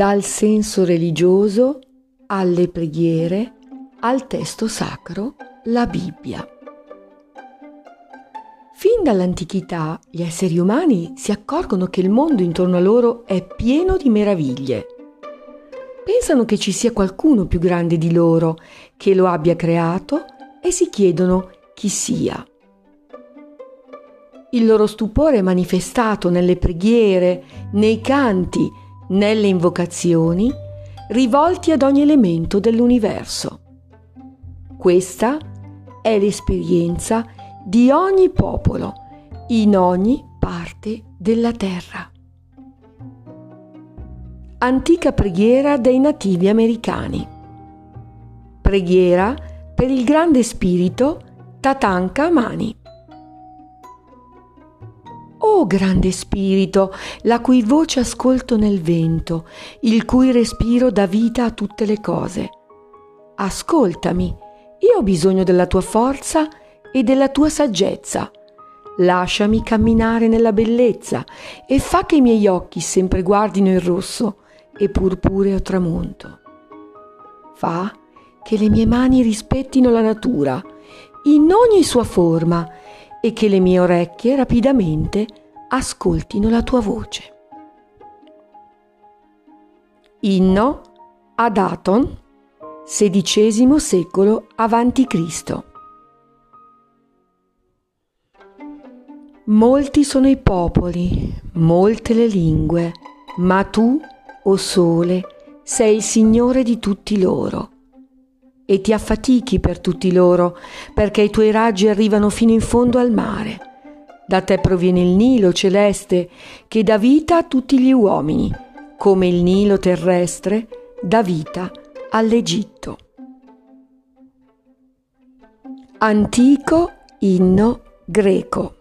dal senso religioso alle preghiere, al testo sacro, la Bibbia. Fin dall'antichità gli esseri umani si accorgono che il mondo intorno a loro è pieno di meraviglie. Pensano che ci sia qualcuno più grande di loro che lo abbia creato e si chiedono chi sia. Il loro stupore è manifestato nelle preghiere, nei canti, nelle invocazioni, rivolti ad ogni elemento dell'universo. Questa è l'esperienza di ogni popolo, in ogni parte della terra. Antica preghiera dei nativi americani. Preghiera per il grande spirito Tatanka O grande spirito, la cui voce ascolto nel vento, il cui respiro dà vita a tutte le cose. Ascoltami, io ho bisogno della tua forza e della tua saggezza. Lasciami camminare nella bellezza e fa che i miei occhi sempre guardino il rosso e purpureo tramonto. Fa che le mie mani rispettino la natura in ogni sua forma e che le mie orecchie rapidamente ascoltino la tua voce. Inno ad Aton, XVI secolo a.C. Molti sono i popoli, molte le lingue, ma tu, o oh Sole, sei il Signore di tutti loro. E ti affatichi per tutti loro, perché i tuoi raggi arrivano fino in fondo al mare. Da te proviene il Nilo celeste, che dà vita a tutti gli uomini, come il Nilo terrestre dà vita all'Egitto. Antico inno greco.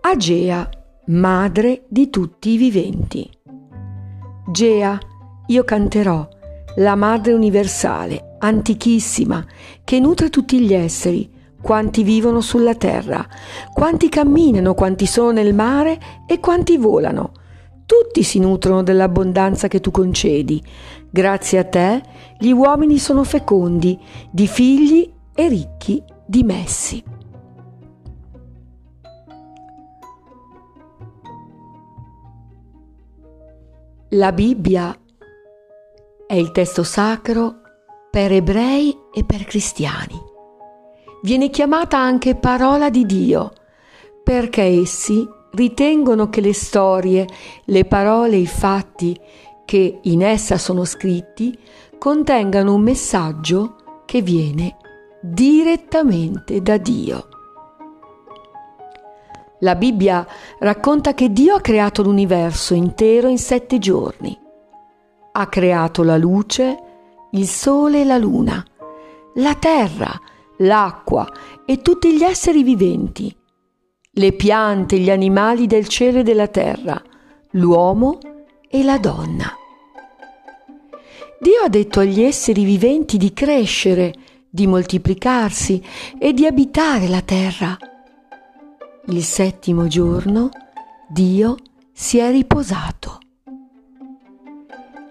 Agea, madre di tutti i viventi. Gea, io canterò, la madre universale, antichissima, che nutre tutti gli esseri, quanti vivono sulla terra, quanti camminano, quanti sono nel mare e quanti volano. Tutti si nutrono dell'abbondanza che tu concedi. Grazie a te gli uomini sono fecondi, di figli e ricchi di messi. La Bibbia è il testo sacro per ebrei e per cristiani. Viene chiamata anche parola di Dio perché essi ritengono che le storie, le parole i fatti che in essa sono scritti contengano un messaggio che viene direttamente da Dio. La Bibbia racconta che Dio ha creato l'universo intero in sette giorni. Ha creato la luce, il sole e la luna, la terra, l'acqua e tutti gli esseri viventi, le piante, gli animali del cielo e della terra, l'uomo e la donna. Dio ha detto agli esseri viventi di crescere, di moltiplicarsi e di abitare la terra il settimo giorno Dio si è riposato.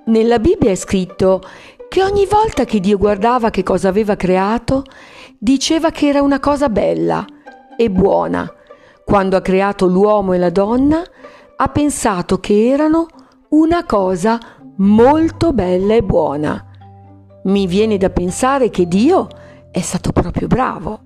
Nella Bibbia è scritto che ogni volta che Dio guardava che cosa aveva creato, diceva che era una cosa bella e buona. Quando ha creato l'uomo e la donna, ha pensato che erano una cosa molto bella e buona. Mi viene da pensare che Dio è stato proprio bravo.